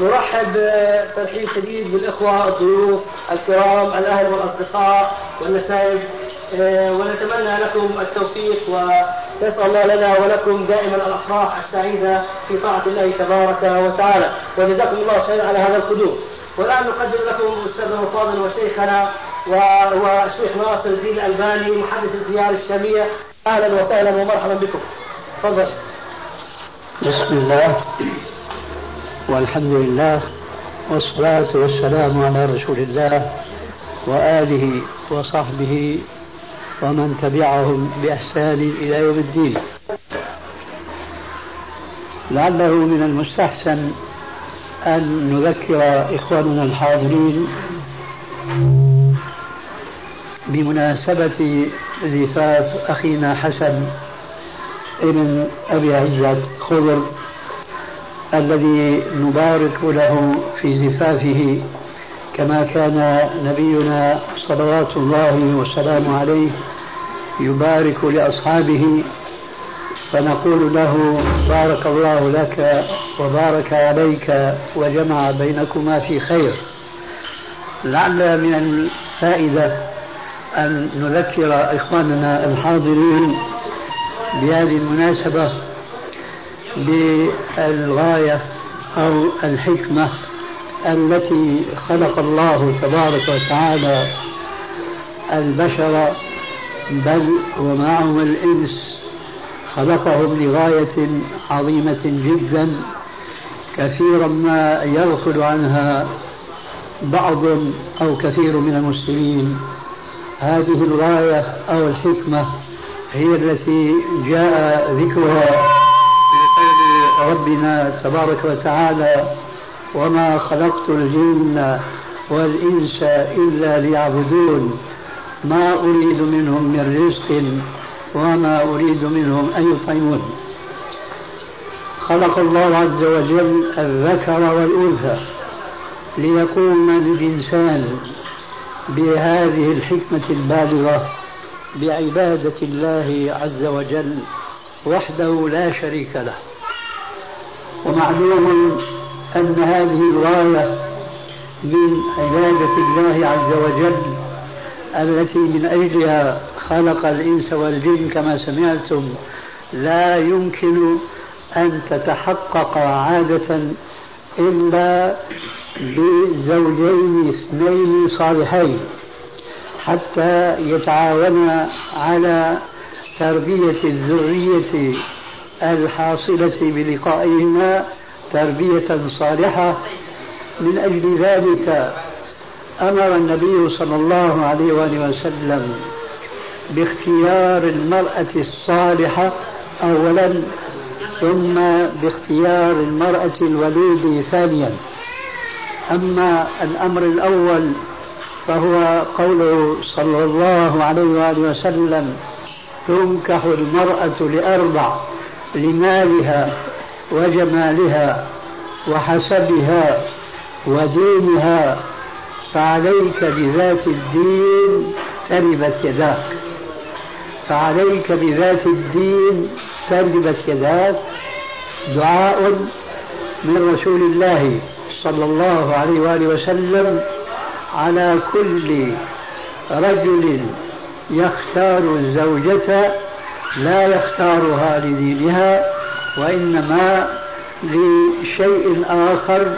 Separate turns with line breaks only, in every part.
نرحب ترحيب شديد بالإخوة الضيوف الكرام الأهل والأصدقاء والنسائب آه، ونتمنى لكم التوفيق ونسأل الله لنا ولكم دائما الأفراح السعيدة في طاعة الله تبارك وتعالى. وجزاكم الله خيرا على هذا القدوم. والآن نقدم لكم أستاذنا الفاضل وشيخنا وهو الشيخ ناصر الدين الألباني محدث الديار الشامية. أهلا وسهلا ومرحبا بكم. تفضل.
بسم الله. والحمد لله والصلاة والسلام على رسول الله وآله وصحبه ومن تبعهم بإحسان إلى يوم الدين. لعله من المستحسن أن نذكر إخواننا الحاضرين بمناسبة زفاف أخينا حسن ابن أبي عزة خضر الذي نبارك له في زفافه كما كان نبينا صلوات الله وسلامه عليه يبارك لأصحابه فنقول له بارك الله لك وبارك عليك وجمع بينكما في خير. لعل من الفائدة أن نذكر إخواننا الحاضرين بهذه المناسبة بالغاية أو الحكمة التي خلق الله تبارك وتعالى البشر بل ومعهم الإنس خلقهم لغاية عظيمة جدا كثيرا ما يغفل عنها بعض أو كثير من المسلمين. هذه الغاية أو الحكمة هي التي جاء ذكرها ربنا تبارك وتعالى وما خلقت الجن والإنس إلا ليعبدون. ما أريد منهم من رزق وما أريد منهم أن يطعمون. خلق الله عز وجل الذكر والأنثى ليقوم الإنسان بهذه الحكمة البالغة بعبادة الله عز وجل وحده لا شريك له. ومعلوم أن هذه الغاية من عبادة الله عز وجل التي من أجلها خلق الإنس والجن كما سمعتم لا يمكن أن تتحقق عادة إلا بزوجين اثنين صالحين حتى يتعاونا على تربية الذرية الحاصلة بلقائهما تربية صالحة من أجل ذلك أمر النبي صلى الله عليه وآله وسلم باختيار المرأة الصالحة أولا ثم باختيار المرأة الوليد ثانيا. أما الأمر الأول فهو قوله صلى الله عليه وآله وسلم تنكح المرأة لأربع. لمالها وجمالها وحسبها ودينها فعليك بذات الدين تربت يداك. فعليك بذات الدين تربت يداك. دعاء من رسول الله صلى الله عليه وآله وسلم على كل رجل يختار الزوجة لا يختارها لدينها وإنما لشيء آخر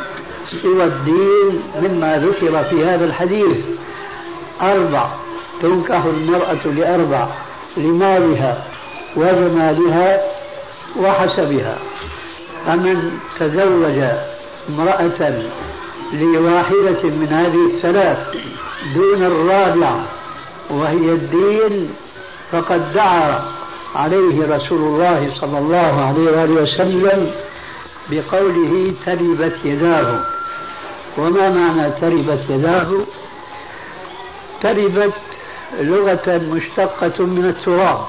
سوى الدين مما ذكر في هذا الحديث. أربع تنكح المرأة لأربع لمالها وجمالها وحسبها. فمن تزوج امرأة لواحدة من هذه الثلاث دون الرابعة وهي الدين فقد دعا عليه رسول الله صلى الله عليه وآله وسلم بقوله تربت يداه. وما معنى تربت يداه؟ اقتربت لغة مشتقة من التراب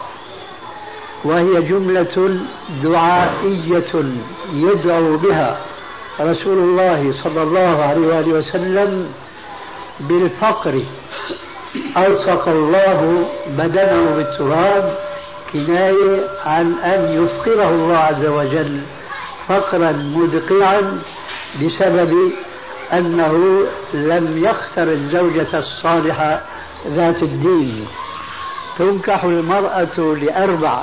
وهي جملة دعائية يدعو بها رسول الله صلى الله عليه وآله وسلم بالفقر. ألصق الله بدنه بالتراب كناية عن أن يفقره الله عز وجل فقرا مدقعا بسبب أنه لم يختر الزوجة الصالحة ذات الدين. تنكح المرأة لأربع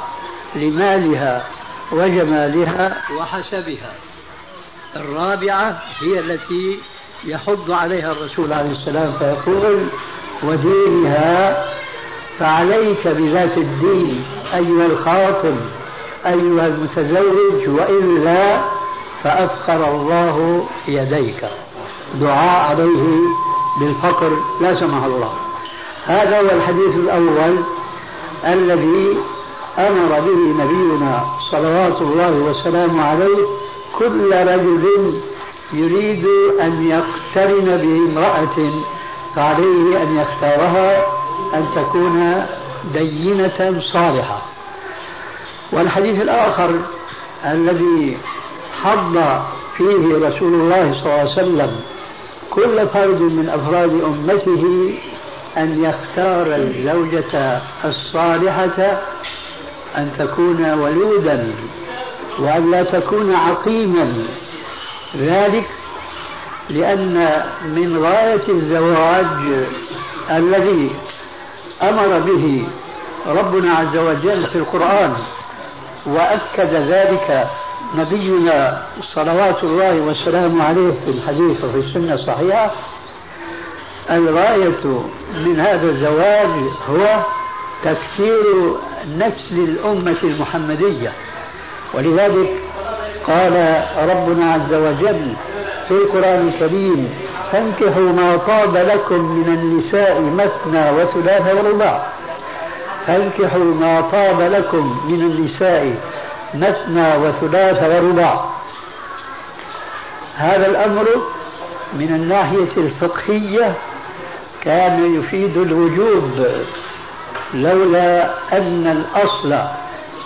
لمالها وجمالها وحسبها. الرابعة هي التي يحض عليها الرسول عليه السلام فيقول ودينها فعليك بذات الدين أيها الخاطب أيها المتزوج وإلا فأفقر الله يديك. دعاء عليه بالفقر لا سمح الله. هذا هو الحديث الأول الذي أمر به نبينا صلوات الله وسلامه عليه كل رجل يريد أن يقترن بامرأة فعليه أن يختارها أن تكون دينة صالحة. والحديث الآخر الذي حض فيه رسول الله صلى الله عليه وسلم كل فرد من أفراد أمته أن يختار الزوجة الصالحة أن تكون ولودا وأن لا تكون عقيما. ذلك لأن من غاية الزواج الذي أمر به ربنا عز وجل في القرآن وأكد ذلك نبينا صلوات الله والسلام عليه في الحديث وفي السنة الصحيحة. الغاية من هذا الزواج هو تكثير نسل الأمة المحمدية. ولذلك قال ربنا عز وجل في القرآن الكريم فانكحوا ما طاب لكم من النساء مثنى وثلاث ورباع. فانكحوا ما طاب لكم من النساء مثنى وثلاث ورباع. هذا الأمر من الناحية الفقهية كان يفيد الوجوب لولا أن الأصل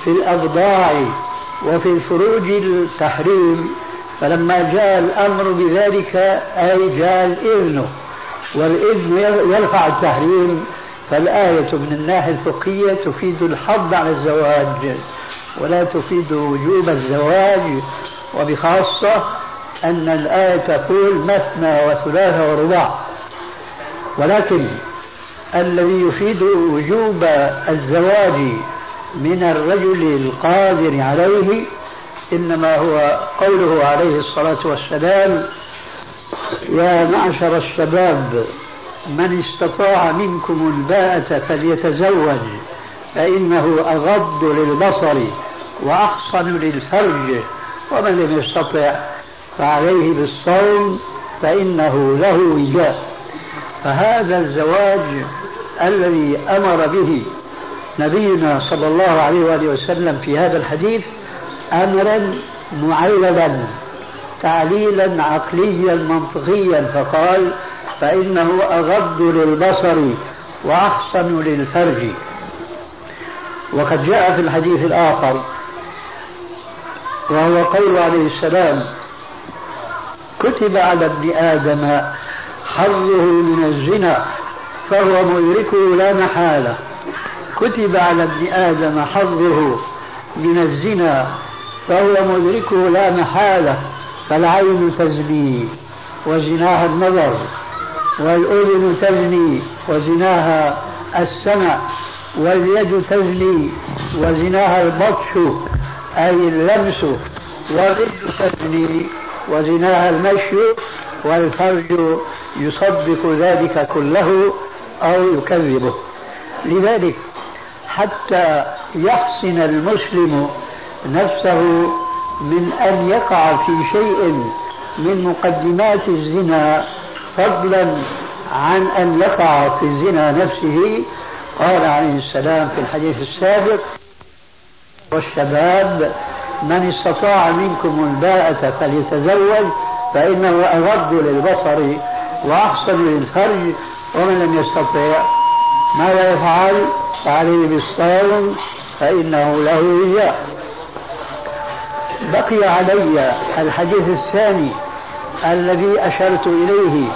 في الأبضاع وفي الفروج التحريم فلما جاء الأمر بذلك أي جاء الإذن والإذن يرفع التحريم فالآية من الناحية الفقهية تفيد الحظ على الزواج ولا تفيد وجوب الزواج وبخاصة أن الآية تقول مثنى وثلاث ورباع. ولكن الذي يفيد وجوب الزواج من الرجل القادر عليه إنما هو قوله عليه الصلاة والسلام يا معشر الشباب من استطاع منكم الباءة فليتزوج فإنه أغض للبصر وأحصن للفرج ومن لم يستطع فعليه بالصوم فإنه له وجاء فهذا الزواج الذي أمر به نبينا صلى الله عليه وآله وسلم في هذا الحديث أمرا معللا تعليلا عقليا منطقيا. فقال فإنه أغض للبصر وأحسن للفرج. وقد جاء في الحديث الآخر وهو قول عليه السلام كتب على ابن آدم حظه من الزنا فهو مدركه لا محالة. كتب على ابن آدم حظه من الزنا فهو مدركه لا محالة فالعين تزني وزناها النظر والأذن تزني وزناها السمع واليد تزني وزناها البطش أي اللمس والرجل تزني وزناها المشي والفرج يصدق ذلك كله أو يكذبه. لذلك حتى يحسن المسلم نفسه من أن يقع في شيء من مقدمات الزنا فضلا عن أن يقع في الزنا نفسه قال عليه السلام في الحديث السابق والشباب من استطاع منكم الباءة فليتزوج فإنه أغض للبصر وأحصن للفرج ومن لم يستطع ماذا يفعل؟ فعليه بالصوم فإنه له وجاء بقي علي الحديث الثاني الذي أشرت إليه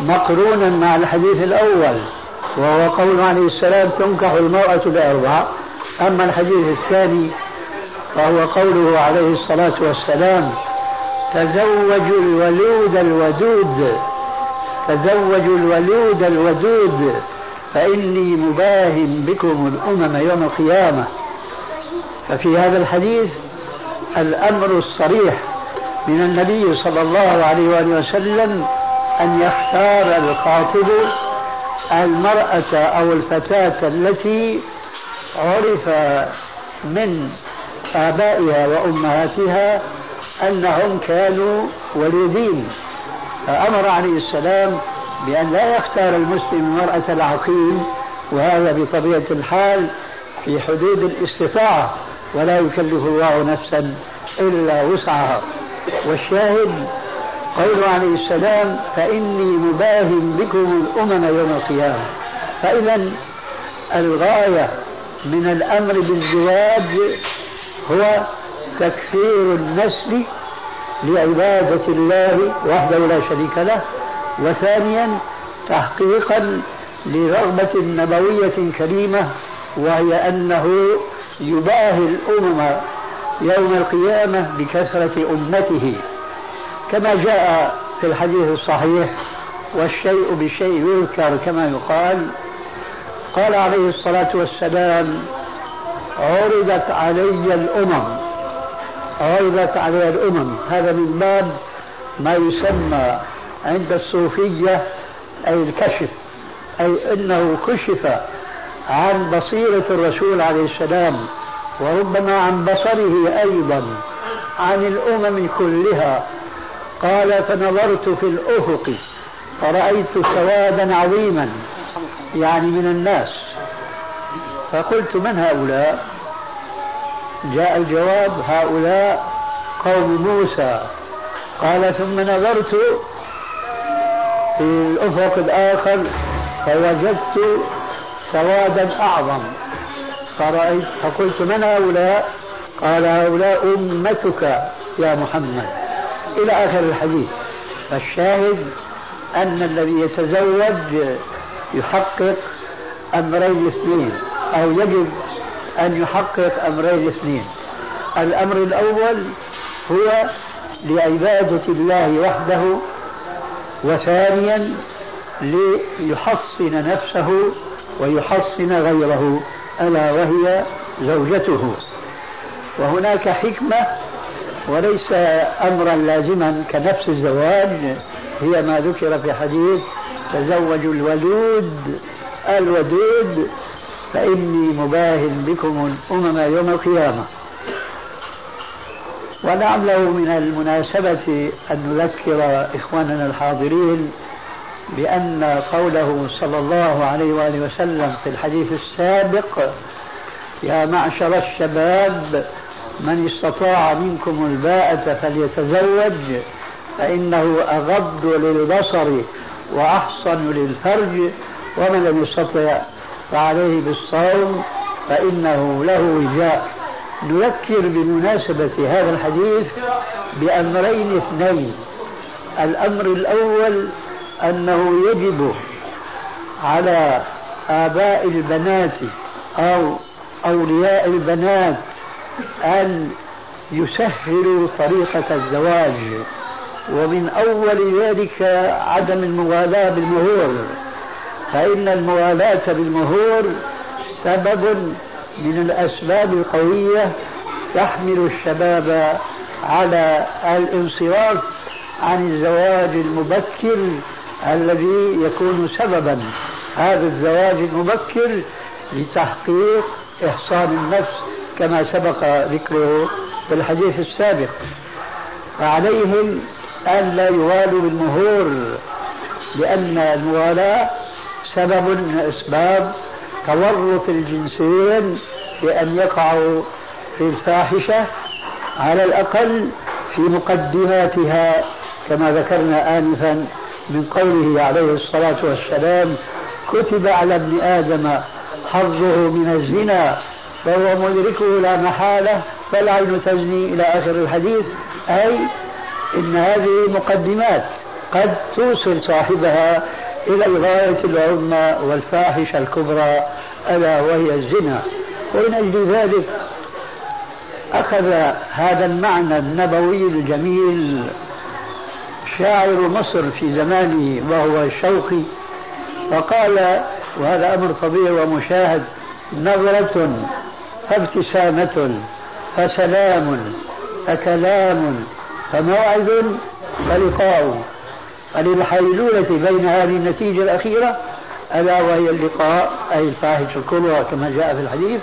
مقرونا مع الحديث الأول وهو قول عليه السلام تنكح المرأة بأربع أما الحديث الثاني فهو قوله عليه الصلاة والسلام تزوجوا الولود الودود تزوجوا الولود الودود فإني مباهن بكم الأمم يوم القيامة. ففي هذا الحديث الأمر الصريح من النبي صلى الله عليه وآله وسلم أن يختار الخاطب المرأة أو الفتاة التي عرف من آبائها وأمهاتها أنهم كانوا وليدين. فأمر عليه السلام بأن لا يختار المسلم المرأة العقيم وهذا بطبيعة الحال في حدود الاستطاعة. ولا يكلف الله نفسا إلا وسعها. والشاهد قول عليه السلام فإني مباهن بكم الأمم يوم القيامة. فإذا الغاية من الأمر بالزواج هو تكثير النسل لعبادة الله وحده لا شريك له. وثانيا تحقيقا لرغبة نبوية كريمة وهي أنه يباهي الأمم يوم القيامة بكثرة أمته. كما جاء في الحديث الصحيح والشيء بالشيء يذكر كما يقال. قال عليه الصلاة والسلام عرضت علي الأمم عرضت علي الأمم. هذا من باب ما يسمى عند الصوفية أي الكشف أي أنه كشف عن بصيرة الرسول عليه السلام وربما عن بصره أيضا عن الأمم كلها. قال فنظرت في الأفق فرأيت سوادا عظيما يعني من الناس. فقلت من هؤلاء؟ جاء الجواب هؤلاء قوم موسى. قال ثم نظرت في الأفق الآخر فوجدت سوادا أعظم. فرأيت فقلت من هؤلاء؟ قال هؤلاء أمتك يا محمد. إلى آخر الحديث. فالشاهد أن الذي يتزوج يحقق أمرين اثنين أو يجب أن يحقق أمرين اثنين. الأمر الأول هو لعبادة الله وحده وثانيا ليحصن نفسه ويحصن غيره ألا وهي زوجته. وهناك حكمة وليس أمرا لازما كنفس الزواج هي ما ذكر في حديث تزوجوا الولود الودود فإني مباهن بكم الأمم يوم القيامة. ولعله من المناسبة أن نذكر إخواننا الحاضرين بأن قوله صلى الله عليه وآله وسلم في الحديث السابق يا معشر الشباب من استطاع منكم الباءة فليتزوج فإنه أغض للبصر وأحصن للفرج ومن لم يستطع فعليه بالصوم فإنه له وجاء. نذكر بمناسبة هذا الحديث بأمرين اثنين. الأمر الأول أنه يجب على آباء البنات أو أولياء البنات أن يسهلوا طريقة الزواج ومن أول ذلك عدم الموالاة بالمهور فإن الموالاة بالمهور سبب من الأسباب القوية تحمل الشباب على الانصراف عن الزواج المبكر الذي يكون سببا. هذا الزواج المبكر لتحقيق إحصان النفس كما سبق ذكره في الحديث السابق. فعليهم أن لا يوالوا بالمهور لأن الموالاة سبب من أسباب تورط الجنسين بأن يقعوا في الفاحشة على الأقل في مقدماتها كما ذكرنا آنفا. من قوله عليه الصلاة والسلام كتب على ابن آدم حظه من الزنا فهو مدركه لا محالة فالعين تزني إلى آخر الحديث. أي إن هذه مقدمات قد توصل صاحبها إلى الغاية العظمى والفاحشة الكبرى ألا وهي الزنا. ومن أجل ذلك أخذ هذا المعنى النبوي الجميل شاعر مصر في زمانه وهو الشوقي فقال وهذا أمر طبيعي ومشاهد نظرة فابتسامة فسلام فكلام فموعد فلقاء. فللحيلولة بين هذه النتيجة الأخيرة ألا وهي اللقاء أي الفاحشة الكبرى كما جاء في الحديث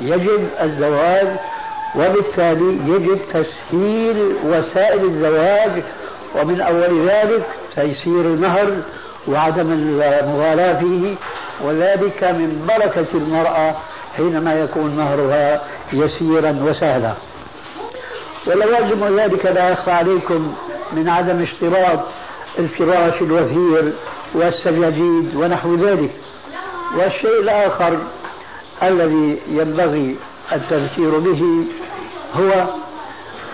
يجب الزواج وبالتالي يجب تسهيل وسائل الزواج ومن أول ذلك تيسير المهر وعدم المغالاة فيه وذلك من بركة المرأة حينما يكون مهرها يسيرا وسهلا. ولوازم ذلك لا يخفى عليكم من عدم اشتراط الفراش الوثير والسجاجيد ونحو ذلك. والشيء الآخر الذي ينبغي التذكير به هو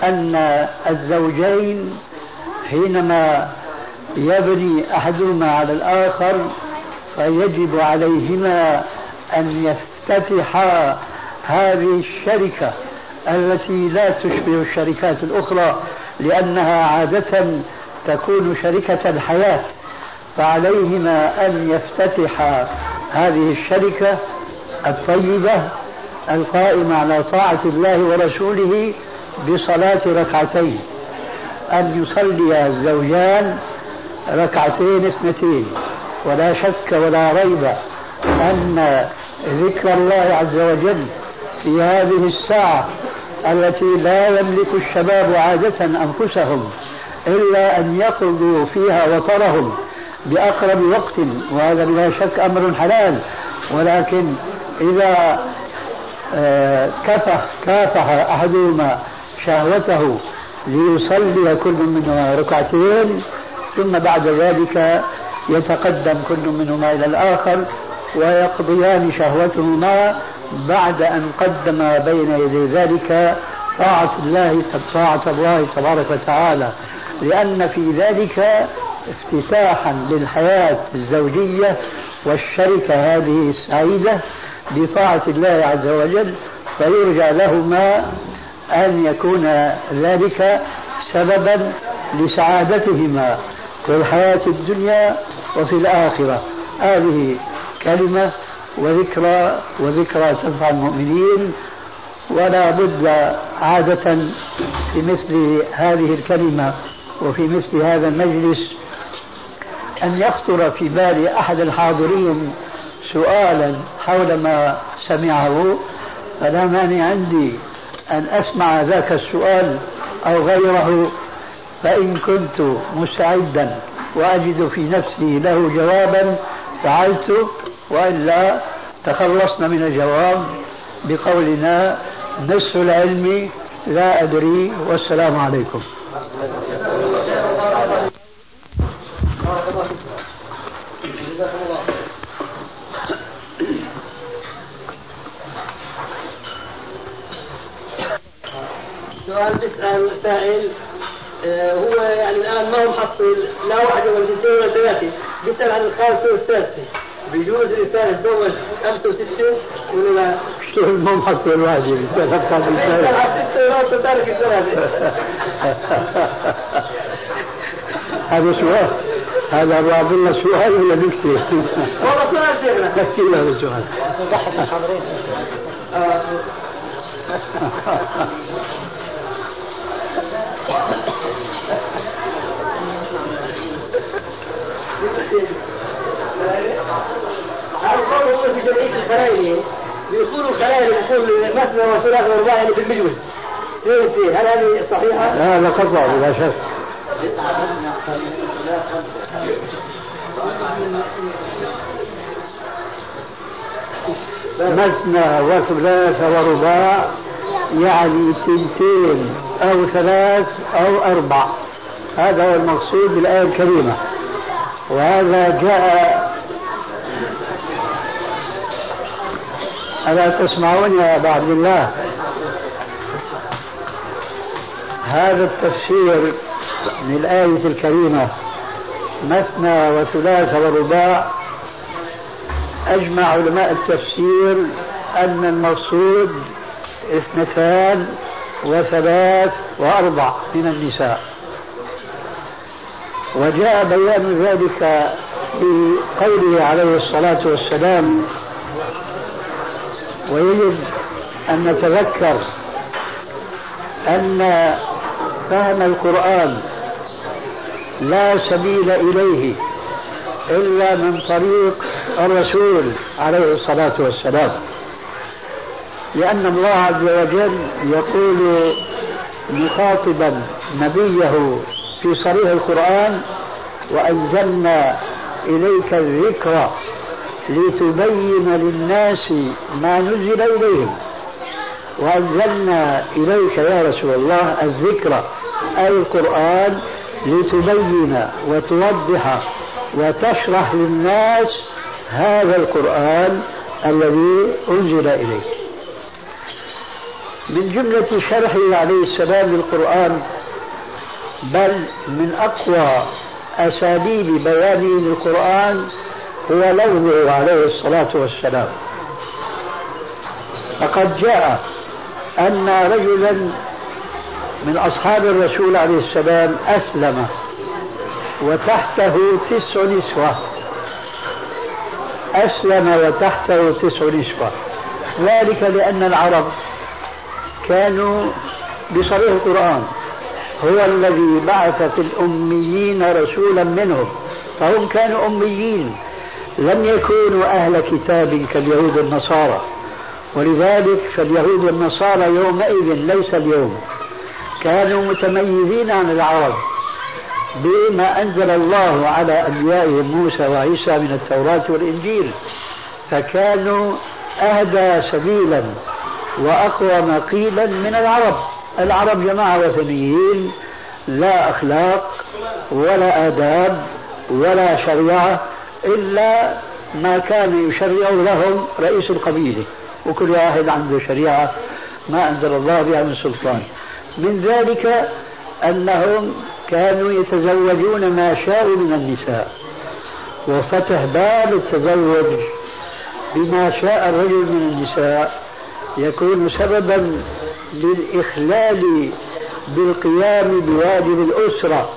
أن الزوجين حينما يبني أحدهما على الآخر فيجب عليهما أن يفتتحا هذه الشركة التي لا تشبه الشركات الأخرى لأنها عادة تكون شركة الحياة. فعليهما أن يفتتحا هذه الشركة الطيبة القائمة على طاعة الله ورسوله بصلاة ركعتين. أن يصلي الزوجان ركعتين اثنتين. ولا شك ولا ريب أن ذكر الله عز وجل في هذه الساعة التي لا يملك الشباب عادة أنفسهم إلا أن يقضوا فيها وطرهم بأقرب وقت وهذا بلا شك أمر حلال. ولكن إذا آه، كفح كافح أحدهما شهوته ليصلي كل منهما ركعتين ثم بعد ذلك يتقدم كل منهما إلى الآخر ويقضيان شهوتهما بعد أن قدم بين يدي ذلك طاعة الله طاعة الله تبارك وتعالى. لأن في ذلك افتتاحا للحياة الزوجية والشركة هذه السعيدة بطاعة الله عز وجل فيرجى لهما أن يكون ذلك سببا لسعادتهما في الحياة الدنيا وفي الآخرة. هذه كلمة وذكرى وذكرى تنفع المؤمنين ولا بد عادة في مثل هذه الكلمة وفي مثل هذا المجلس أن يخطر في بال أحد الحاضرين سؤالا حول ما سمعه. فلا مانع عندي أن أسمع ذاك السؤال أو غيره فإن كنت مستعدا وأجد في نفسي له جوابا فعلت وإلا تخلصنا من الجواب بقولنا نصف العلم لا أدري والسلام عليكم.
سؤال تسأل سائل آه، هو يعني الآن ما هو محصل لا واحدة ولا اثنتين ولا ثلاثة بيسأل عن الخامسة والسادسة بيجوز الإنسان يتزوج خمسة وستة ولا لا؟
شو ما محصل الواحد بيسأل أكثر من هذا سؤال. هذا ابو عبد الله سؤال ولا بكتي؟
والله سؤال شيخنا
بكتي هذا السؤال.
هذا القول في جمعية بيقولوا خلايا بيقول مثنى وثلاث ورباع في المجلس هل هذه صحيحة؟
هذا خطأ بلا شك مثنى وثلاث ورباع يعني سنتين أو ثلاث أو أربع. هذا هو المقصود بالآية الكريمة. وهذا جاء ألا تسمعون يا أبا عبد الله؟ هذا التفسير من الآية الكريمة. مثنى وثلاث ورباع. أجمع علماء التفسير أن المقصود اثنتان وثلاث وأربع من النساء. وجاء بيان ذلك في قوله عليه الصلاة والسلام ويجب أن نتذكر أن فهم القرآن لا سبيل إليه إلا من طريق الرسول عليه الصلاة والسلام. لأن الله عز وجل يقول مخاطبا نبيه في صريح القرآن وأنزلنا إليك الذكر لتبين للناس ما نزل إليهم. وأنزلنا إليك يا رسول الله الذكر أي القرآن لتبين وتوضح وتشرح للناس هذا القرآن الذي أنزل إليك. من جملة شرحه عليه السلام للقرآن بل من أقوى أساليب بيانه للقرآن هو لفظه عليه الصلاة والسلام. فقد جاء أن رجلا من أصحاب الرسول عليه السلام أسلم وتحته تسع نسوة. أسلم وتحته تسع نسوة. ذلك لأن العرب كانوا بصريح القرآن. هو الذي بعث في الأميين رسولا منهم. فهم كانوا أميين. لم يكونوا أهل كتاب كاليهود والنصارى. ولذلك فاليهود والنصارى يومئذ ليس اليوم. كانوا متميزين عن العرب بما أنزل الله على أنبيائهم موسى وعيسى من التوراة والإنجيل. فكانوا أهدى سبيلا. وأقوم قيلا من العرب. العرب جماعة وثنيين لا أخلاق ولا آداب ولا شريعة إلا ما كان يشرع لهم رئيس القبيلة. وكل واحد عنده شريعة ما أنزل الله بها من سلطان. من ذلك أنهم كانوا يتزوجون ما شاءوا من النساء. وفتح باب التزوج بما شاء الرجل من النساء. يكون سببا للإخلال بالقيام بواجب الأسرة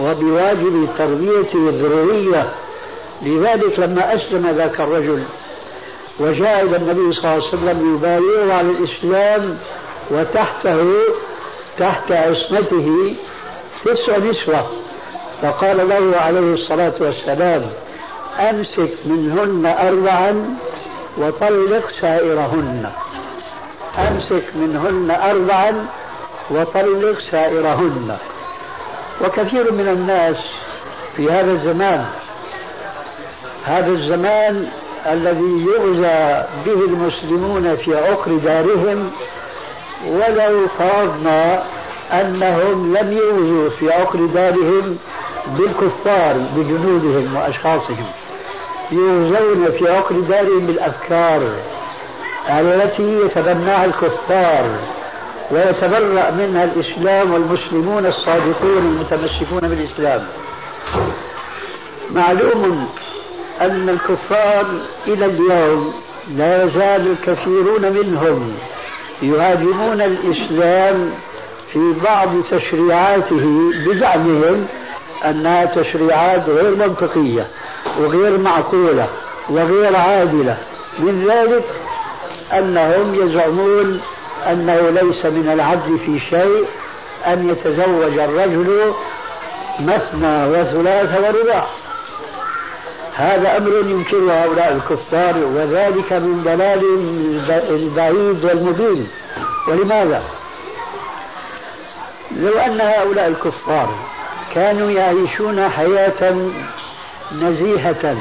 وبواجب تربية الذرية لذلك لما أسلم ذاك الرجل وجاء إلى النبي صلى الله عليه وسلم يبايعه على الإسلام وتحته تحت عصمته تسع نسوة. فقال له عليه الصلاة والسلام أمسك منهن أربعا وطلق سائرهن. أمسك منهن أربعا وطلق سائرهن. وكثير من الناس في هذا الزمان هذا الزمان الذي يغزى به المسلمون في عقر دارهم ولو فرضنا أنهم لم يغزوا في عقر دارهم بالكفار بجنودهم وأشخاصهم. يغزون في عقر دارهم بالأفكار التي يتبناها الكفار ويتبرأ منها الإسلام والمسلمون الصادقون المتمسكون بالإسلام. معلوم أن الكفار إلى اليوم لا يزال الكثيرون منهم يهاجمون الإسلام في بعض تشريعاته بزعمهم أنها تشريعات غير منطقية وغير معقولة وغير عادلة. من ذلك أنهم يزعمون أنه ليس من العدل في شيء أن يتزوج الرجل مثنى وثلاث ورباع هذا أمر ينكره هؤلاء الكفار وذلك من ضلال البعيد والمبين ولماذا؟ لو أن هؤلاء الكفار كانوا يعيشون حياة نزيهة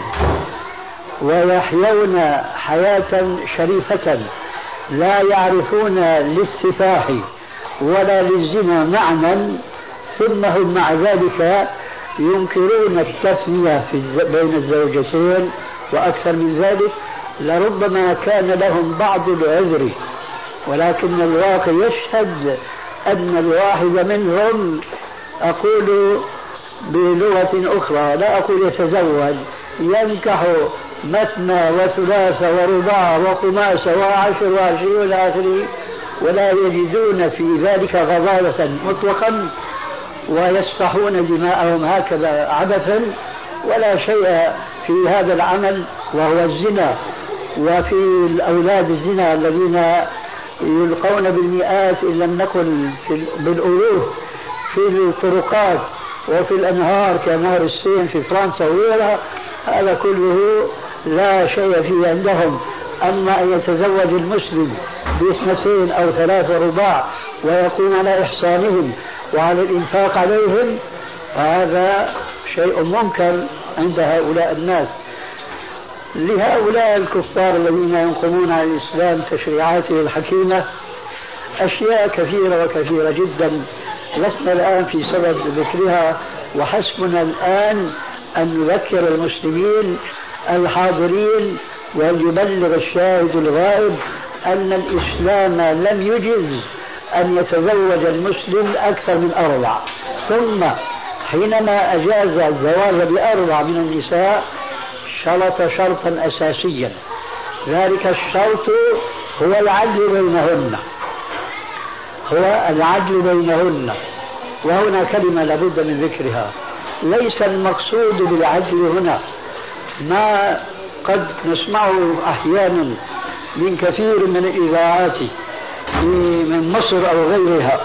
ويحيون حياة شريفة لا يعرفون للسفاح ولا للزنا معنى ثم هم مع ذلك ينكرون التثنية بين الزوجتين وأكثر من ذلك لربما كان لهم بعض العذر ولكن الواقع يشهد أن الواحد منهم أقول بلغة أخرى لا أقول يتزوج ينكح مثنى وثلاث ورباع وخماس وعشر وعشرين إلى آخره ولا يجدون في ذلك غضاضة مطلقا ويسفحون دماءهم هكذا عبثا ولا شيء في هذا العمل وهو الزنا وفي الأولاد الزنا الذين يلقون بالمئات إن لم نكن بالألوف في الطرقات وفي الأنهار كنهر السين في فرنسا وغيرها هذا كله لا شيء فيه عندهم أما أن يتزوج المسلم باثنتين أو ثلاثة رباع ويكون على إحصانهم وعلى الإنفاق عليهم هذا شيء منكر عند هؤلاء الناس. لهؤلاء الكفار الذين ينقمون على الإسلام تشريعاته الحكيمة أشياء كثيرة وكثيرة جدا. لسنا الآن في سبب ذكرها وحسبنا الآن أن نذكر المسلمين الحاضرين وليبلغ الشاهد الغائب أن الإسلام لم يجز أن يتزوج المسلم أكثر من أربع. ثم حينما أجاز الزواج بأربع من النساء شرط شرطا أساسيا. ذلك الشرط هو العدل بينهن. هو العدل بينهن. وهنا كلمة لابد من ذكرها. ليس المقصود بالعدل هنا ما قد نسمعه أحيانا من كثير من الإذاعات من مصر أو غيرها.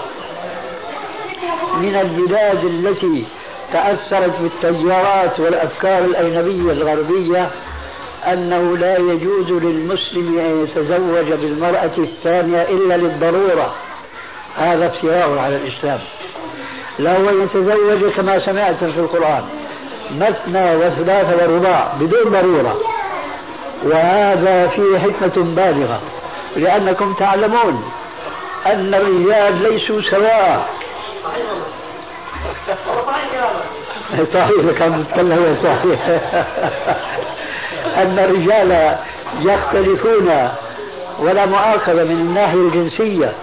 من البلاد التي تأثرت بالتيارات والأفكار الأجنبية الغربية أنه لا يجوز للمسلم أن يتزوج بالمرأة الثانية إلا للضرورة. هذا افتراء على الإسلام. لا هو يتزوج كما سمعت في القرآن. مثنى وثلاث ورباع بدون ضرورة. وهذا فيه حكمة بالغة لأنكم تعلمون أن الرجال ليسوا سواء. صحيح كان يتكلم صحيح. أن الرجال يختلفون ولا مؤاخذة من الناحية الجنسية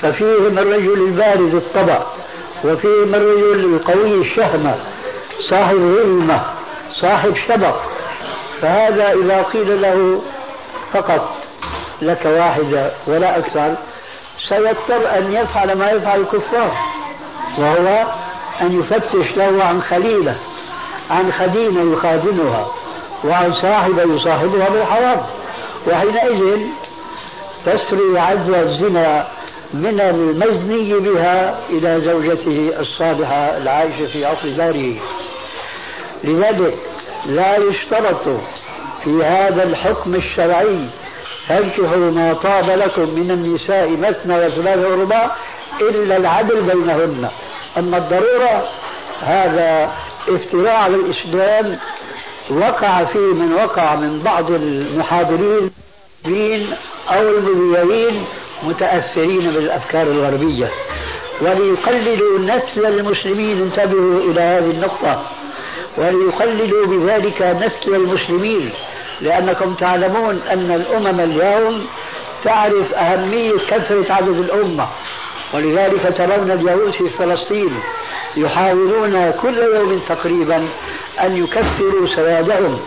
ففيهم الرجل البارز الطبع وفيهم الرجل القوي الشهمة صاحب علمة صاحب شبق. فهذا إذا قيل له فقط لك واحدة ولا أكثر سيضطر أن يفعل ما يفعل الكفار وهو أن يفتش له عن خليلة عن خديمة يخادمها وعن صاحبة يصاحبها بالحرام. وحينئذ تسري عزوى الزنا من المزني بها إلى زوجته الصالحة العائشة في أصل داره لذلك لا يشترط في هذا الحكم الشرعي فانكحوا ما طاب لكم من النساء مثنى وثلاث ورباع إلا العدل بينهن. أما الضرورة هذا افتراء على الإسلام وقع فيه من وقع من بعض المحاضرين أو المذيعين متأثرين بالأفكار الغربية. وليقلدوا نسل المسلمين انتبهوا إلى هذه النقطة. وليقلدوا بذلك نسل المسلمين. لأنكم تعلمون أن الأمم اليوم تعرف أهمية كثرة عدد الأمة. ولذلك ترون اليهود في فلسطين يحاولون كل يوم تقريبا أن يكثروا سوادهم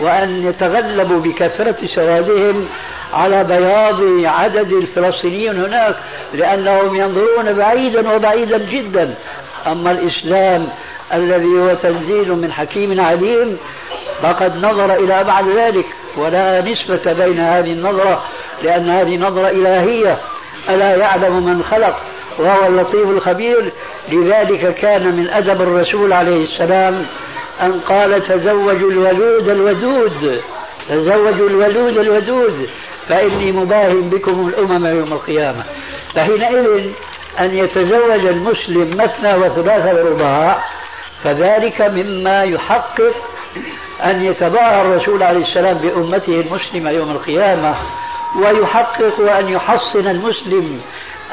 وأن يتغلبوا بكثرة سوادهم على بياض عدد الفلسطينيين هناك لأنهم ينظرون بعيدا وبعيدا جدا. أما الإسلام الذي هو تنزيل من حكيم عليم فقد نظر إلى بعد ذلك ولا نسبة بين هذه النظرة لأن هذه نظرة إلهية ألا يعلم من خلق وهو اللطيف الخبير. لذلك كان من أدب الرسول عليه السلام أن قال تزوجوا الولود الودود تزوجوا الولود الودود فإني مباهم بكم الأمم يوم القيامة. فحينئذ أن يتزوج المسلم مثنى وثلاثة ورباع فذلك مما يحقق أن يتباهى الرسول عليه السلام بأمته المسلمة يوم القيامة. ويحقق أن يحصن المسلم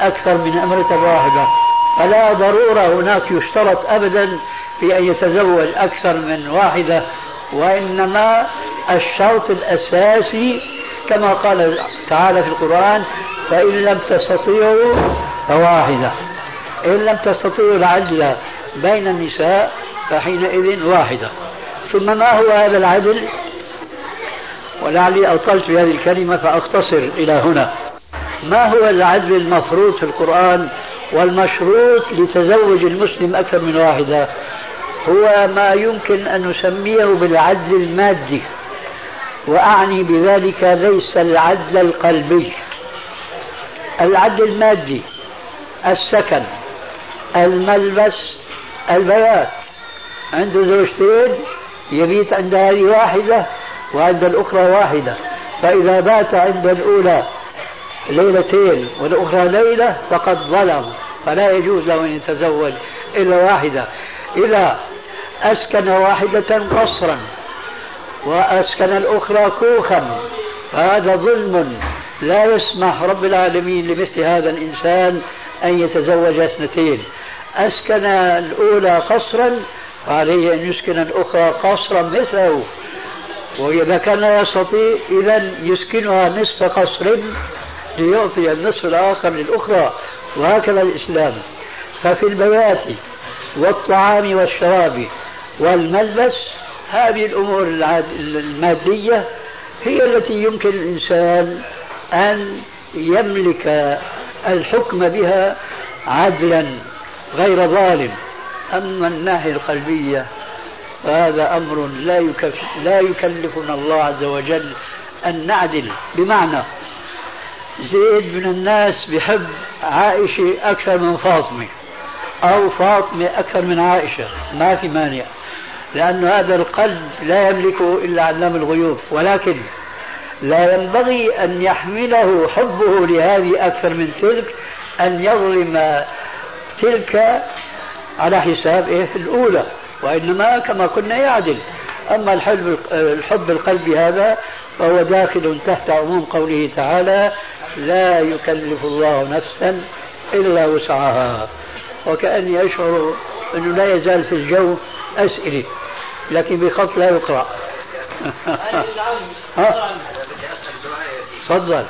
أكثر من أمرة واحدة فلا ضرورة هناك يشترط أبدا في أن يتزوج أكثر من واحدة وإنما الشرط الأساسي كما قال تعالى في القرآن فإن لم تستطيعوا فواحدة إن لم تستطيعوا العدل بين النساء فحينئذ واحدة. ثم ما هو هذا العدل؟ ولعلي أطلت في هذه الكلمة فأختصر إلى هنا. ما هو العدل المفروض في القرآن والمشروط لتزوج المسلم أكثر من واحدة؟ هو ما يمكن أن نسميه بالعدل المادي وأعني بذلك ليس العدل القلبي. العدل المادي السكن الملبس البيات. عنده زوجتين يبيت عند هذه واحدة وعند الأخرى واحدة. فإذا بات عند الأولى ليلتين والأخرى ليلة فقد ظلم. فلا يجوز له أن يتزوج إلا واحدة. إذا أسكن واحدة قصرا وأسكن الأخرى كوخا. فهذا ظلم لا يسمح رب العالمين لمثل هذا الإنسان أن يتزوج اثنتين. أسكن الأولى قصرا فعليه أن يسكن الأخرى قصرا مثله. وإذا كان لا يستطيع إذا يسكنها نصف قصر ليعطي النصف الآخر للأخرى. وهكذا الإسلام. ففي البيات والطعام والشراب والملبس هذه الأمور المادية هي التي يمكن الإنسان أن يملك الحكم بها عدلا غير ظالم. أما الناحية القلبية فهذا أمر لا يكلف لا يكلفنا الله عز وجل أن نعدل. بمعنى زيد من الناس بحب عائشة أكثر من فاطمة أو فاطمة أكثر من عائشة ما في مانع. لأن هذا القلب لا يملكه إلا علام الغيوب ولكن لا ينبغي أن يحمله حبه لهذه أكثر من تلك أن يظلم تلك على حساب إيه؟ الأولى وإنما كما كنا يعدل. أما الحب الحب القلبي هذا فهو داخل تحت عموم قوله تعالى لا يكلف الله نفسا إلا وسعها وكأني أشعر أنه لا يزال في الجو أسئلة. لكن بخط لا يقرأ ها؟ تفضل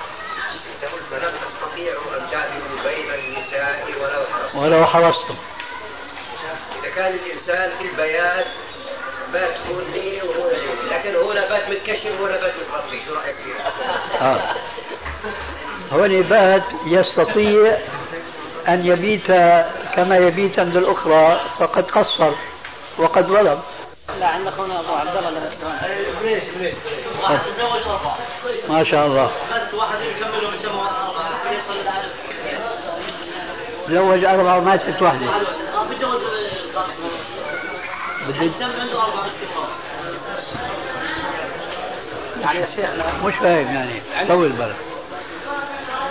ولو حرصتم
إذا كان الإنسان في البيات بات لي وهو لكن هو بات متكشف وهو بات متغطي شو رأيك فيها؟ آه.
هو بات يستطيع أن يبيت كما يبيت عند الأخرى فقد قصر وقد ظلم
لا عند أخونا أبو عبد الله ليش ليش واحد تزوج اربعه
ما شاء الله.
بس واحد يكمل من اربعه
تزوج أربعة وماتت واحدة.
بتزوج بده عنده أربعة
يعني يا شيخنا مش فاهم يعني. طول بالك.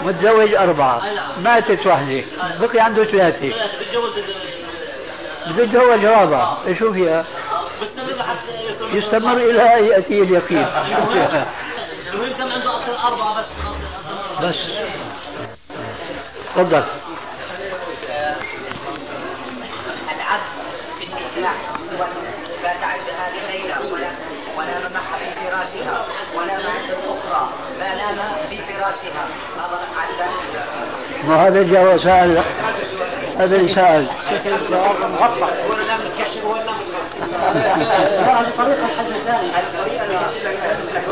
متزوج أربعة. ماتت واحدة. بقي عنده ثلاثة. بده يتزوج رابعة شو فيها؟ يستمر إلى أن يأتي اليقين.
المهم عنده أصل أربعة بس.
بس. تفضل.
العبد في النكاح لا تعد هذه ليلة ولا ولا في فراشها ولا مع الأخرى ما نام في فراشها
ما هذا جاء وسأل هذا اللي سأل.
الجواب هو نام الكشف هو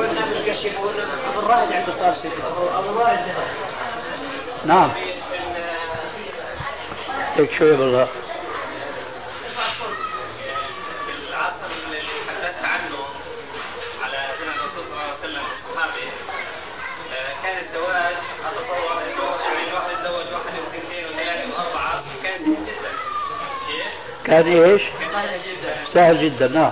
اللي الكشف هو أبو الرائد عنده صار أبو الرائد
نعم بالله كان إيش؟ سهل جدا نعم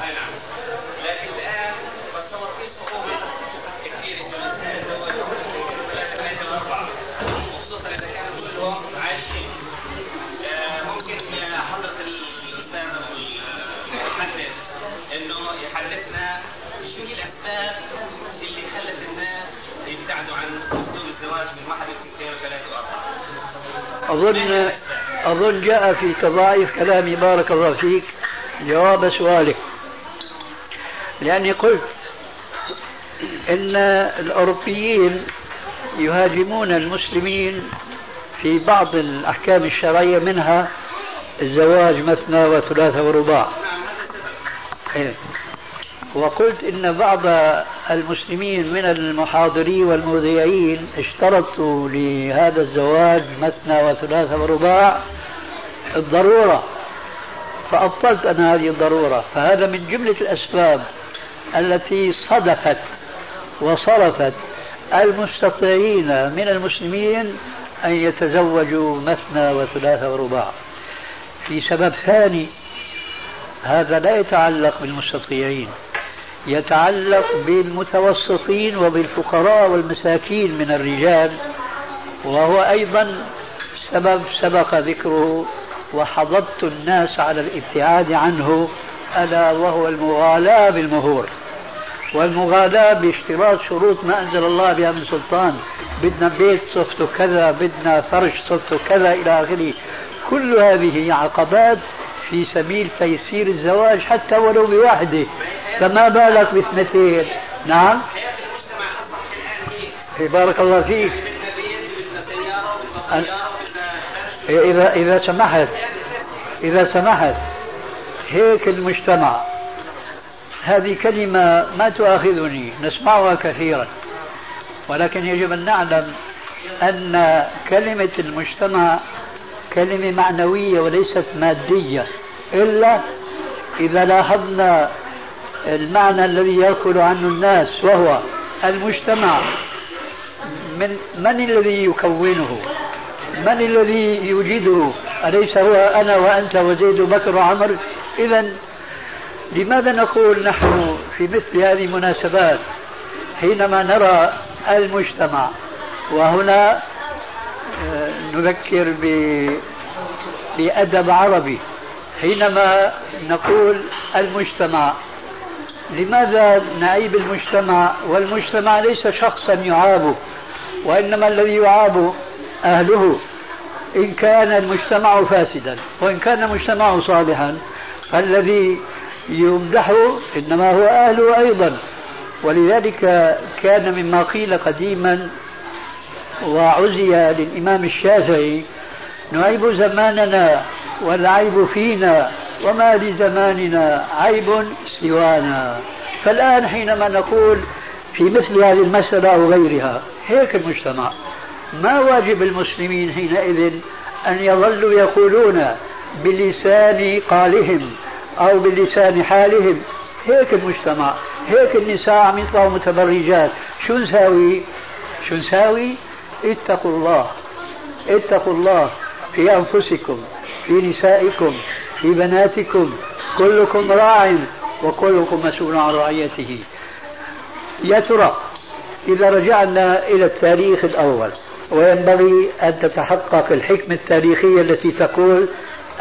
لكن أظن جاء في تضاعف كلامي بارك الله فيك جواب سؤالك لأني قلت إن الأوروبيين يهاجمون المسلمين في بعض الأحكام الشرعية منها الزواج مثنى وثلاثة ورباع إيه. وقلت إن بعض المسلمين من المحاضرين والمذيعين اشترطوا لهذا الزواج مثنى وثلاثة ورباع الضرورة. فأبطلت أنا هذه الضرورة. فهذا من جملة الأسباب التي صدقت وصرفت المستطيعين من المسلمين أن يتزوجوا مثنى وثلاثة ورباع. في سبب ثاني هذا لا يتعلق بالمستطيعين. يتعلق بالمتوسطين وبالفقراء والمساكين من الرجال وهو أيضا سبب سبق ذكره وحضضت الناس على الابتعاد عنه ألا وهو المغالاة بالمهور. والمغالاة باشتراط شروط ما أنزل الله بها من سلطان. بدنا بيت صفته كذا بدنا فرش صفته كذا إلى آخره. كل هذه عقبات في سبيل تيسير الزواج حتى ولو بواحدة فما بالك باثنتين؟ نعم. بارك الله فيك. إذا إذا سمحت. إذا سمحت. هيك المجتمع. هذه كلمة ما تؤاخذني. نسمعها كثيرا. ولكن يجب أن نعلم أن كلمة المجتمع كلمة معنوية وليست مادية. إلا إذا لاحظنا المعنى الذي يأكل عنه الناس وهو المجتمع من من الذي يكونه؟ من الذي يوجده؟ أليس هو أنا وأنت وزيد وبكر وعمر؟ إذا لماذا نقول نحن في مثل هذه المناسبات حينما نرى المجتمع وهنا آه، نذكر بأدب عربي حينما نقول المجتمع لماذا نعيب المجتمع؟ والمجتمع ليس شخصا يعاب وإنما الذي يعاب أهله إن كان المجتمع فاسدا وإن كان المجتمع صالحا فالذي يمدح إنما هو أهله أيضا. ولذلك كان مما قيل قديما وعزي للإمام الشافعي نعيب زماننا والعيب فينا. وما لزماننا عيب سوانا. فالآن حينما نقول في مثل هذه المسألة أو غيرها هيك المجتمع ما واجب المسلمين حينئذ أن يظلوا يقولون بلسان قالهم أو بلسان حالهم؟ هيك المجتمع هيك النساء عم يطلعوا متبرجات شو نساوي؟ شو نساوي؟ اتقوا الله اتقوا الله في أنفسكم في نسائكم. في بناتكم. كلكم راع وكلكم مسؤول عن رعيته. يا ترى إذا رجعنا إلى التاريخ الأول وينبغي أن تتحقق الحكمة التاريخية التي تقول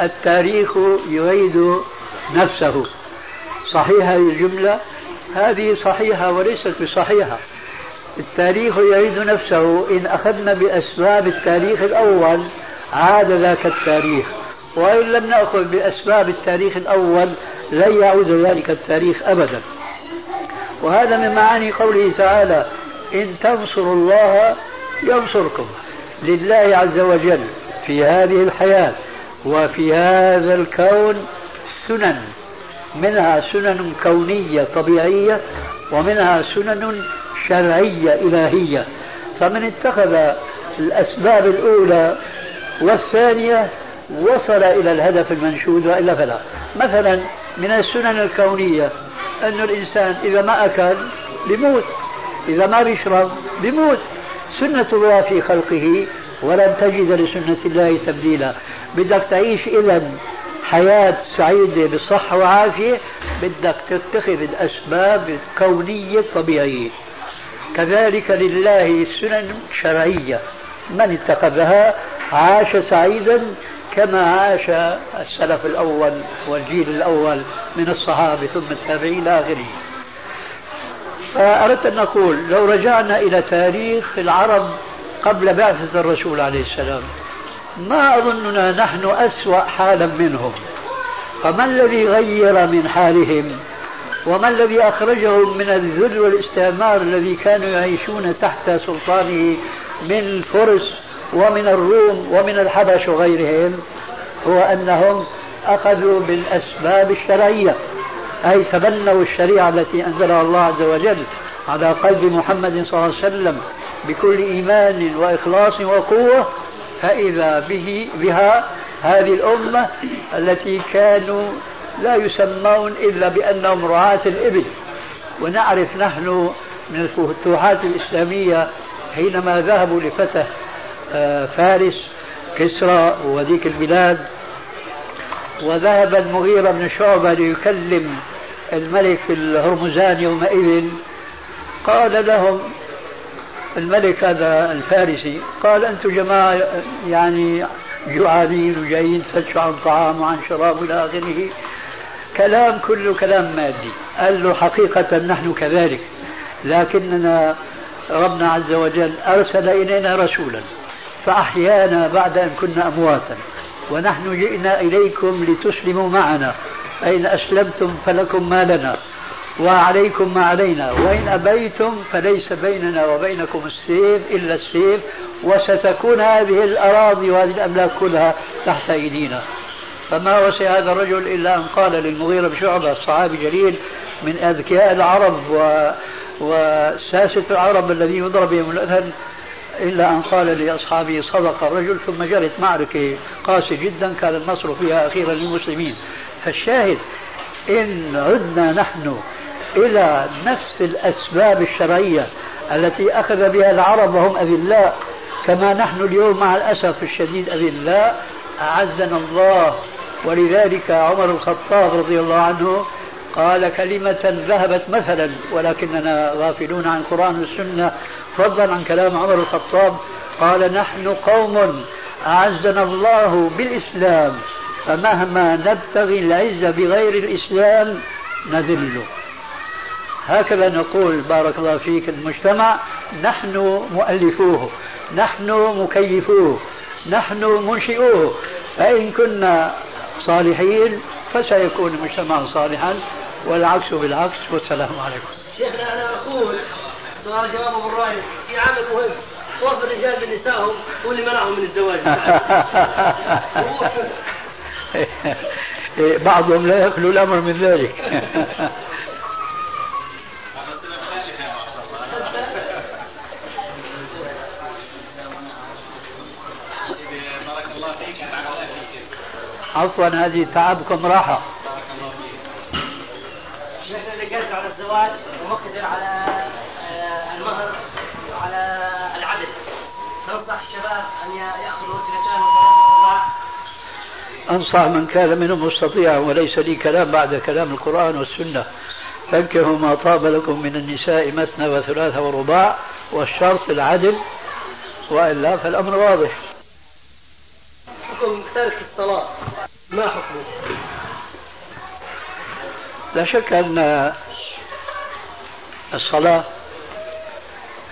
التاريخ يعيد نفسه. صحيحة الجملة؟ هذه صحيحة وليست بصحيحة التاريخ يعيد نفسه. إن أخذنا بأسباب التاريخ الأول عاد ذاك التاريخ. وإن لم نأخذ بأسباب التاريخ الأول لن يعود ذلك التاريخ أبدا. وهذا من معاني قوله تعالى إن تنصروا الله ينصركم لله عز وجل في هذه الحياة وفي هذا الكون سنن منها سنن كونية طبيعية ومنها سنن شرعية إلهية. فمن اتخذ الأسباب الأولى والثانية وصل إلى الهدف المنشود وإلا فلا. مثلا من السنن الكونية أن الإنسان إذا ما أكل بموت إذا ما بيشرب بموت سنة الله في خلقه ولن تجد لسنة الله تبديلا. بدك تعيش إذا حياة سعيدة بصحة وعافية بدك تتخذ الأسباب الكونية الطبيعية. كذلك لله سنن شرعية. من اتخذها؟ عاش سعيدا كما عاش السلف الأول والجيل الأول من الصحابة ثم التابعين إلى آخره. فأردت أن أقول لو رجعنا إلى تاريخ العرب قبل بعثة الرسول عليه السلام ما أظننا نحن أسوأ حالا منهم. فما الذي غير من حالهم؟ وما الذي أخرجهم من الذل والاستعمار الذي كانوا يعيشون تحت سلطانه من الفرس ومن الروم ومن الحبش وغيرهم هو أنهم أخذوا بالأسباب الشرعية أي تبنوا الشريعة التي أنزلها الله عز وجل على قلب محمد صلى الله عليه وسلم بكل إيمان وإخلاص وقوة فإذا به بها هذه الأمة التي كانوا لا يسمون إلا بأنهم رعاة الإبل. ونعرف نحن من الفتوحات الإسلامية حينما ذهبوا لفتح فارس كسرى وذيك البلاد. وذهب المغيرة بن شعبة ليكلم الملك الهرمزان يومئذ. قال لهم الملك هذا الفارسي قال أنتم جماعة يعني جوعانين وجايين تفتشوا عن طعام وعن شراب إلى آخره. كلام كله كلام مادي. قال له حقيقة نحن كذلك لكننا ربنا عز وجل أرسل إلينا رسولا. فأحيانا بعد أن كنا أمواتا. ونحن جئنا إليكم لتسلموا معنا. فإن أسلمتم فلكم ما لنا. وعليكم ما علينا. وإن أبيتم فليس بيننا وبينكم السيف إلا السيف. وستكون هذه الأراضي وهذه الأملاك كلها تحت أيدينا. فما وسع هذا الرجل إلا أن قال للمغيرة بشعبة الصحابي جليل من أذكياء العرب و وساسة العرب الذي يضرب بهم الأذن إلا أن قال لأصحابه صدق الرجل ثم جرت معركة قاسية جدا كان النصر فيها أخيرا للمسلمين. فالشاهد إن عدنا نحن إلى نفس الأسباب الشرعية التي أخذ بها العرب وهم أذلاء كما نحن اليوم مع الأسف الشديد أذلاء. أعزنا الله. ولذلك عمر الخطاب رضي الله عنه قال كلمة ذهبت مثلا ولكننا غافلون عن القرآن والسنة. فضلا عن كلام عمر الخطاب قال نحن قوم أعزنا الله بالإسلام فمهما نبتغي العزة بغير الإسلام نذل هكذا نقول بارك الله فيك المجتمع نحن مؤلفوه نحن مكيفوه نحن منشئوه فإن كنا صالحين فسيكون المجتمع صالحا والعكس بالعكس والسلام عليكم.
شيخنا أنا أقول سؤال جواب أبو الراي في عامل مهم. وقف الرجال بنسائهم هو اللي منعهم من الزواج.
بعضهم لا يخلو الأمر من ذلك. عفوا هذه تعبكم راحة.
نحن قادر على الزواج ومقتدر على المهر وعلى العدل. تنصح الشباب أن يأخذوا اثنتان وثلاث
أنصح من كان منهم مستطيعا وليس لي كلام بعد كلام القرآن والسنة. فانكحوا ما طاب لكم من النساء مثنى وثلاث ورباع والشرط العدل وإلا فالأمر واضح.
حكم ترك الصلاة ما حكمه؟
لا شك أن الصلاة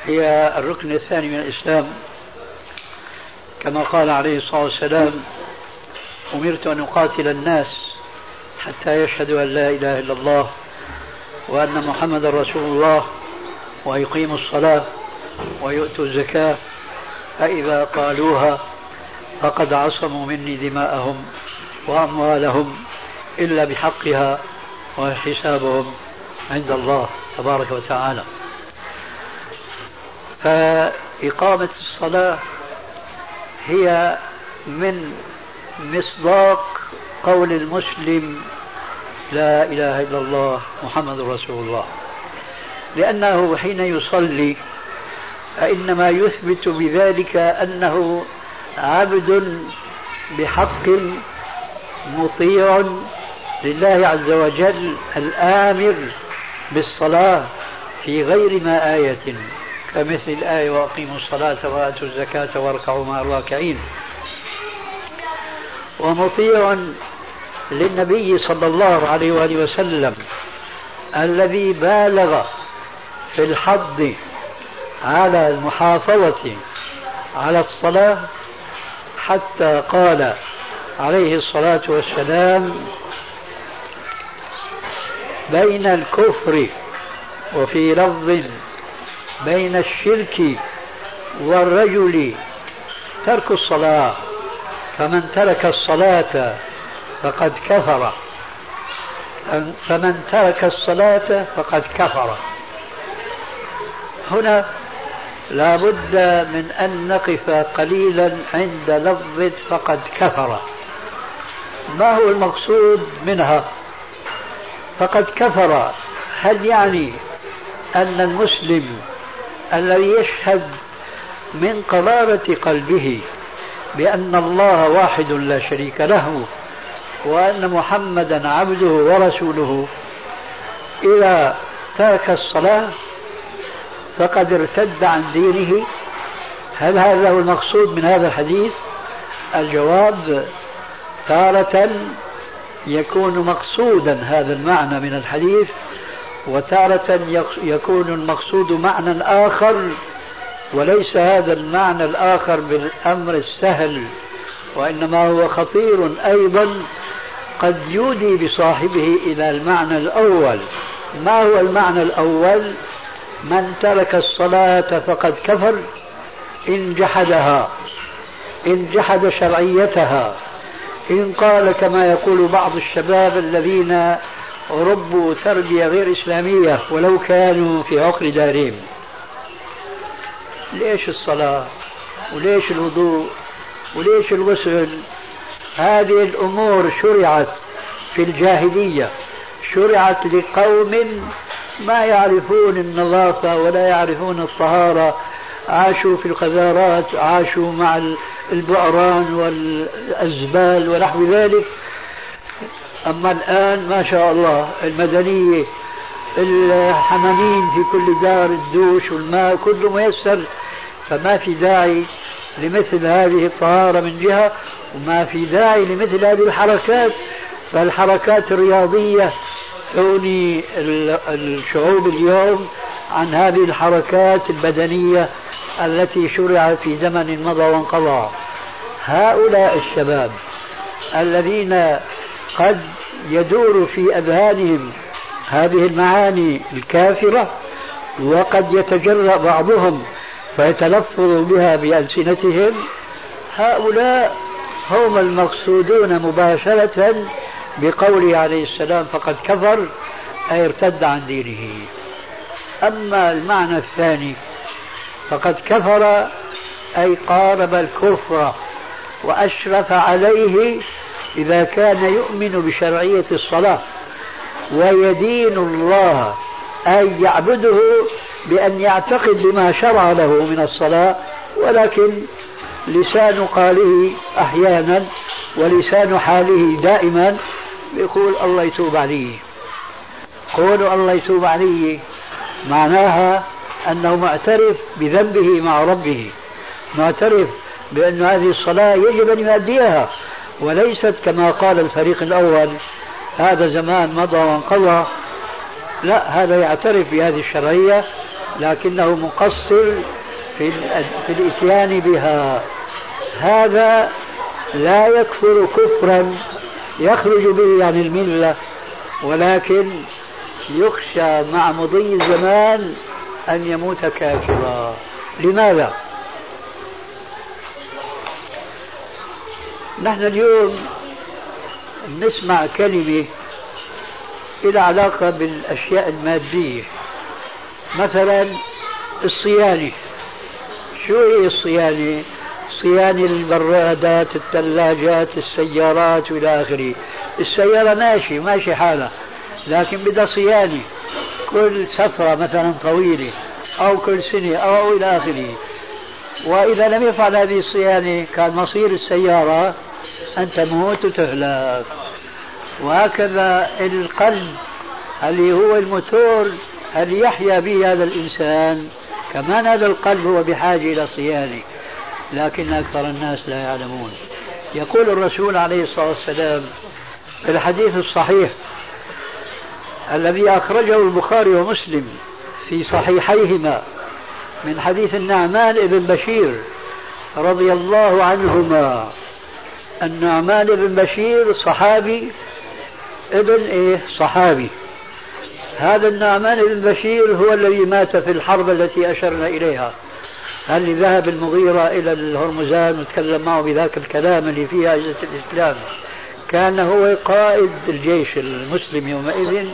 هي الركن الثاني من الإسلام. كما قال عليه الصلاة والسلام أمرت أن أقاتل الناس حتى يشهدوا أن لا إله إلا الله وأن محمد رسول الله ويقيموا الصلاة ويؤتوا الزكاة فإذا قالوها فقد عصموا مني دماءهم وأموالهم إلا بحقها وحسابهم عند الله تبارك وتعالى. فإقامة الصلاة هي من مصداق قول المسلم لا إله إلا الله محمد رسول الله. لأنه حين يصلي فإنما يثبت بذلك أنه عبد بحق مطيع لله عز وجل الآمر بالصلاة في غير ما آية. كمثل الآية وأقيموا الصلاة وآتوا الزكاة واركعوا مع الراكعين. ومطيع للنبي صلى الله عليه وآله وسلم الذي بالغ في الحض على المحافظة على الصلاة حتى قال عليه الصلاة والسلام بين الكفر وفي لفظ بين الشرك والرجل ترك الصلاة. فمن ترك الصلاة فقد كفر. فمن ترك الصلاة فقد كفر. هنا لا بد من أن نقف قليلا عند لفظ فقد كفر. ما هو المقصود منها؟ فقد كفر. هل يعني أن المسلم الذي يشهد من قرارة قلبه بأن الله واحد لا شريك له وأن محمدا عبده ورسوله. إذا ترك الصلاة فقد ارتد عن دينه. هل هذا هو المقصود من هذا الحديث؟ الجواب تارة يكون مقصودا هذا المعنى من الحديث. وتارة يكون المقصود معنى آخر وليس هذا المعنى الآخر بالأمر السهل وإنما هو خطير أيضا قد يودي بصاحبه إلى المعنى الأول. ما هو المعنى الأول؟ من ترك الصلاة فقد كفر إن جحدها إن جحد شرعيتها. إن قال كما يقول بعض الشباب الذين ربوا تربية غير إسلامية ولو كانوا في عقر دارهم. ليش الصلاة؟ وليش الوضوء؟ وليش الغسل؟ هذه الأمور شرعت في الجاهلية شرعت لقوم ما يعرفون النظافة ولا يعرفون الطهارة. عاشوا في القذارات عاشوا مع البؤران والأزبال ونحو ذلك. أما الآن ما شاء الله المدنية الحمامين في كل دار الدوش والماء كله ميسر فما في داعي لمثل هذه الطهارة من جهة وما في داعي لمثل هذه الحركات. فالحركات الرياضية تغني الشعوب اليوم عن هذه الحركات البدنية التي شرعت في زمن مضى وانقضى. هؤلاء الشباب الذين قد يدور في أذهانهم هذه المعاني الكافرة وقد يتجرأ بعضهم فيتلفظ بها بألسنتهم. هؤلاء هم المقصودون مباشرة بقوله عليه السلام فقد كفر أي ارتد عن دينه. أما المعنى الثاني فقد كفر أي قارب الكفر وأشرف عليه إذا كان يؤمن بشرعية الصلاة ويدين الله أي يعبده بأن يعتقد بما شرع له من الصلاة ولكن لسان قاله أحيانا ولسان حاله دائما يقول الله يتوب عليه قول الله يتوب عليه معناها أنه معترف بذنبه مع ربه معترف بأن هذه الصلاة يجب أن يؤديها. وليست كما قال الفريق الأول هذا زمان مضى وانقضى. لا هذا يعترف بهذه الشرعية لكنه مقصر في, في الإتيان بها. هذا لا يكفر كفرا يخرج به عن الملة ولكن يخشى مع مضي الزمان أن يموت كافرا. لماذا؟ نحن اليوم نسمع كلمة إلى علاقة بالأشياء المادية مثلا الصيانة. شو هي الصيانة؟ صيانة البرادات الثلاجات السيارات وإلى آخره. السيارة ماشي ماشي حالها لكن بدها صيانة. كل سفرة مثلا طويلة أو كل سنة أو إلى آخره. وإذا لم يفعل هذه الصيانة كان مصير السيارة أن تموت وتهلك وهكذا القلب اللي هو الموتور اللي يحيا به هذا الإنسان. كمان هذا القلب هو بحاجة إلى صيانة. لكن أكثر الناس لا يعلمون. يقول الرسول عليه الصلاة والسلام في الحديث الصحيح الذي أخرجه البخاري ومسلم في صحيحيهما من حديث النعمان بن بشير رضي الله عنهما. النعمان بن بشير صحابي ابن إيه؟ صحابي. هذا النعمان بن بشير هو الذي مات في الحرب التي أشرنا إليها. اللي ذهب المغيرة إلى الهرمزان وتكلم معه بذاك الكلام اللي فيه عزة الإسلام؟ كان هو قائد الجيش المسلم يومئذ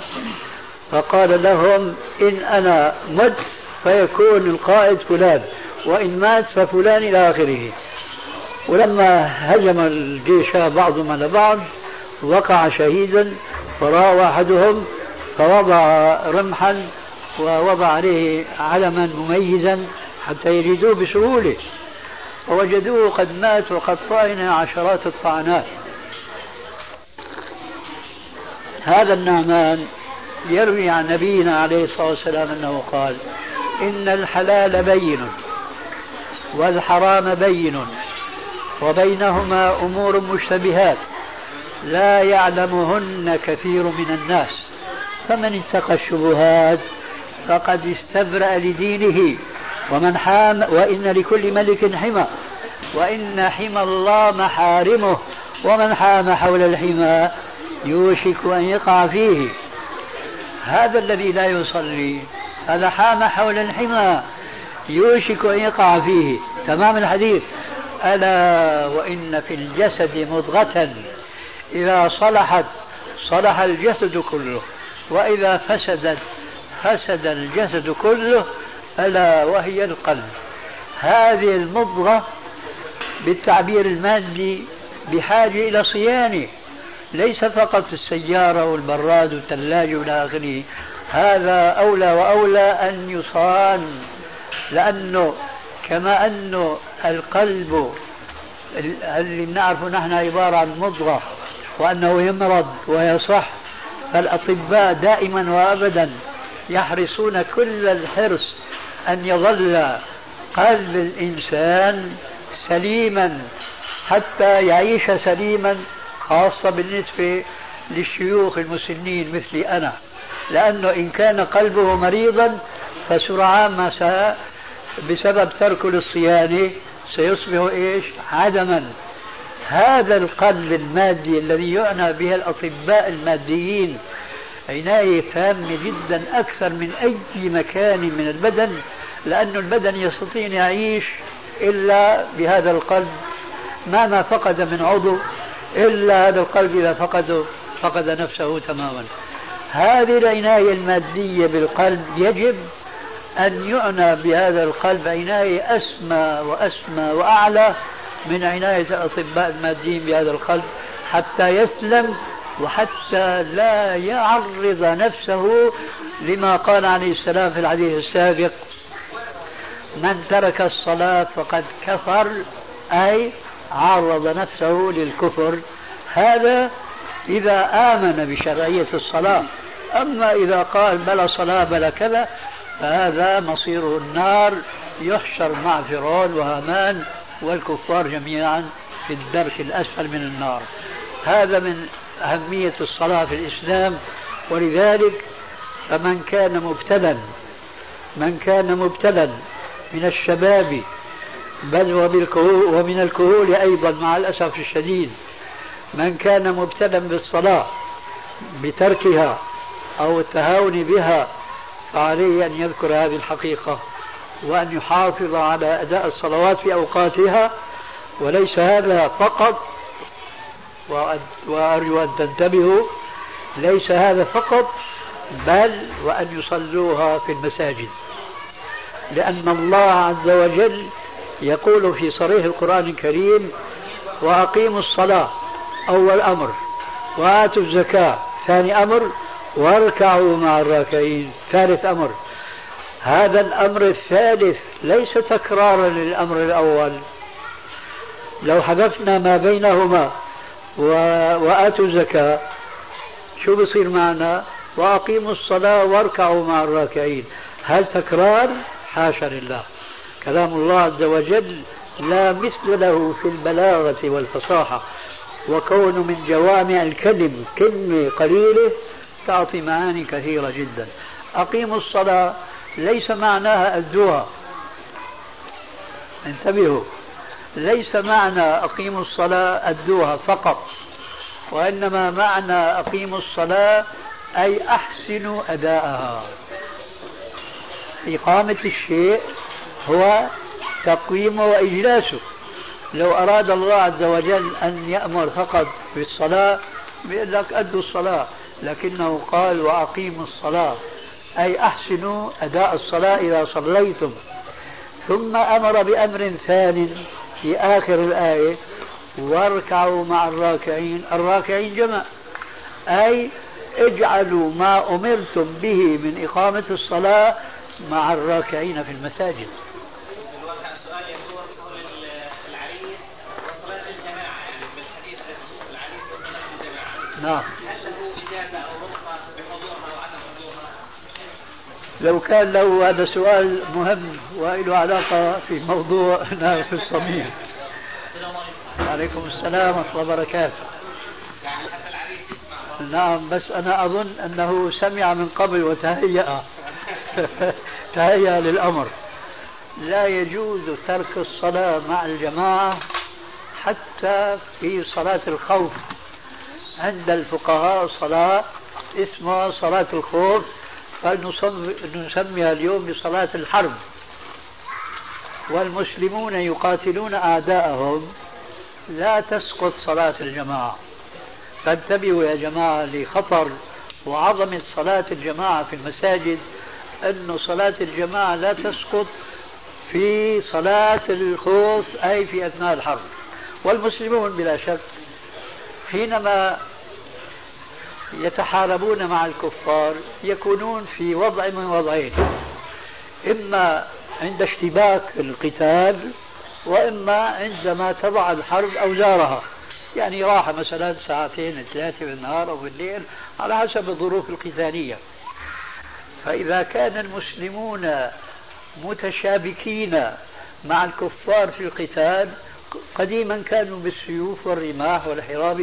فقال لهم إن أنا مت فيكون القائد فلان وإن مات ففلان إلى آخره. ولما هجم الجيش بعضهم على بعض وقع شهيدا فراى أحدهم فوضع رمحا ووضع عليه علما مميزا حتى يجدوه بسهولة. فوجدوه قد مات وقد طعن عشرات الطعنات. هذا النعمان يروي عن نبينا عليه الصلاة والسلام أنه قال إن الحلال بين والحرام بين وبينهما أمور مشتبهات لا يعلمهن كثير من الناس. فمن اتقى الشبهات فقد استبرأ لدينه ومن حام وإن لكل ملك حمى وإن حمى الله محارمه ومن حام حول الحمى يوشك أن يقع فيه. هذا الذي لا يصلي هذا حام حول الحمى يوشك أن يقع فيه. تمام الحديث؟ ألا وإن في الجسد مضغة. إذا صلحت صلح الجسد كله وإذا فسدت فسد الجسد كله ألا وهي القلب. هذه المضغة بالتعبير المادي بحاجة إلى صيانة. ليس فقط السيارة والبراد والثلاجة وإلى آخره. هذا أولى وأولى أن يصان لأنه كما أنه القلب اللي بنعرفه نحن عبارة عن مضغة وأنه يمرض ويصح فالأطباء دائما وأبدا يحرصون كل الحرص أن يظل قلب الإنسان سليما حتى يعيش سليما خاصة بالنسبة للشيوخ المسنين مثلي أنا. لأنه إن كان قلبه مريضا فسرعان ما بسبب تركه للصيانة سيصبح إيش؟ عدما. هذا القلب المادي الذي يعنى به الأطباء الماديين عناية تامة جدا أكثر من أي مكان من البدن لأن البدن يستطيع أن يعيش إلا بهذا القلب. مهما فقد من عضو إلا هذا القلب إذا فقده فقد نفسه تماما. هذه العناية المادية بالقلب يجب أن يعنى بهذا القلب عناية أسمى وأسمى وأعلى من عناية الأطباء الماديين بهذا القلب حتى يسلم وحتى لا يعرض نفسه لما قال عليه السلام في الحديث السابق من ترك الصلاة فقد كفر أي عرض نفسه للكفر. هذا إذا آمن بشرعية الصلاة. أما إذا قال بلا صلاة بلا كذا فهذا مصيره النار يحشر مع فرعون وهامان والكفار جميعا في الدرك الأسفل من النار. هذا من أهمية الصلاة في الإسلام ولذلك فمن كان مبتلا من كان مبتلا من الشباب بل ومن الكهول أيضا مع الأسف الشديد من كان مبتلا بالصلاة بتركها أو التهاون بها فعليه أن يذكر هذه الحقيقة وأن يحافظ على أداء الصلوات في أوقاتها وليس هذا فقط وأرجو أن تنتبهوا ليس هذا فقط بل وأن يصلوها في المساجد. لأن الله عز وجل يقول في صريح القرآن الكريم وأقيموا الصلاة أول أمر وآتوا الزكاة ثاني أمر واركعوا مع الراكعين. ثالث أمر. هذا الأمر الثالث ليس تكرارا للأمر الأول. لو حذفنا ما بينهما و... وآتوا الزكاة شو بصير معنا؟ وأقيموا الصلاة واركعوا مع الراكعين. هل تكرار؟ حاشا لله. كلام الله عز وجل لا مثل له في البلاغة والفصاحة. وكون من جوامع الكلم كلمة قليلة تعطي معاني كثيرة جدا. أقيموا الصلاة ليس معناها أدوها انتبهوا. ليس معنى أقيموا الصلاة أدوها فقط وإنما معنى أقيموا الصلاة أي أحسنوا أداءها. إقامة الشيء هو تقويمه وإجلاسه. لو أراد الله عز وجل أن يأمر فقط بالصلاة بيقول لك أدوا الصلاة. لكنه قال وأقيموا الصلاة أي أحسنوا أداء الصلاة إذا صليتم. ثم أمر بأمر ثان في آخر الآية واركعوا مع الراكعين الراكعين جمع أي اجعلوا ما أمرتم به من إقامة الصلاة مع الراكعين في المساجد.
الواقع السؤال يدور حول العريس وصلاة الجماعة يعني بالحديث العريس وصلاة الجماعة
نعم
هل له إجازة أو رخصة بحضورها وعدم حضورها؟
لو كان له هذا سؤال مهم وله علاقة في موضوعنا في الصميم. عليكم السلام ورحمة الله وبركاته. نعم بس أنا أظن أنه سمع من قبل وتهيأ. تهيأ للأمر. لا يجوز ترك الصلاة مع الجماعة حتى في صلاة الخوف. عند الفقهاء صلاة اسمها صلاة الخوف. فنسميها اليوم بصلاة الحرب. والمسلمون يقاتلون أعداءهم لا تسقط صلاة الجماعة. فانتبهوا يا جماعة لخطر وعظمة صلاة الجماعة في المساجد أن صلاة الجماعة لا تسقط في صلاة الخوف أي في أثناء الحرب. والمسلمون بلا شك حينما يتحاربون مع الكفار يكونون في وضع من وضعين. إما عند اشتباك القتال وإما عندما تضع الحرب أوزارها. يعني راحة مثلا ساعتين ثلاثة بالنهار أو بالليل على حسب الظروف القتالية. فإذا كان المسلمون متشابكين مع الكفار في القتال قديما كانوا بالسيوف والرماح والحراب.